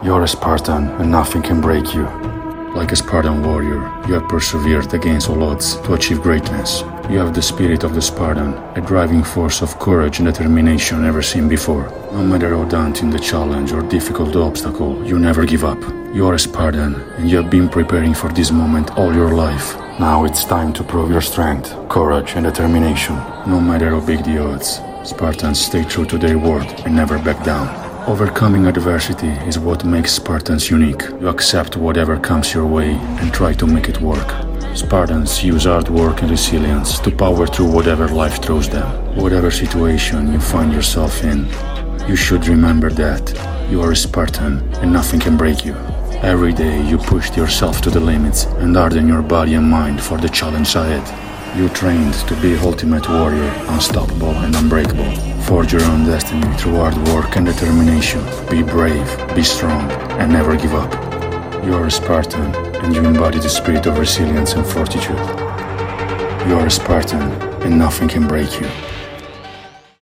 You're a Spartan and nothing can break you. Like a Spartan warrior, you have persevered against all odds to achieve greatness. You have the spirit of the Spartan, a driving force of courage and determination never seen before. No matter how daunting the challenge or difficult the obstacle, you never give up. You are a Spartan, and you have been preparing for this moment all your life. Now it's time to prove your strength, courage, and determination. No matter how big the odds, Spartans stay true to their word and never back down. Overcoming adversity is what makes Spartans unique. You accept whatever comes your way and try to make it work. Spartans use hard work and resilience to power through whatever life throws them. Whatever situation you find yourself in, you should remember that you are a Spartan and nothing can break you. Every day you pushed yourself to the limits and harden your body and mind for the challenge ahead. You trained to be ultimate warrior, unstoppable and unbreakable. Forge your own destiny through hard work and determination. Be brave, be strong, and never give up. You are a Spartan, and you embody the spirit of resilience and fortitude. You are a Spartan, and nothing can break you.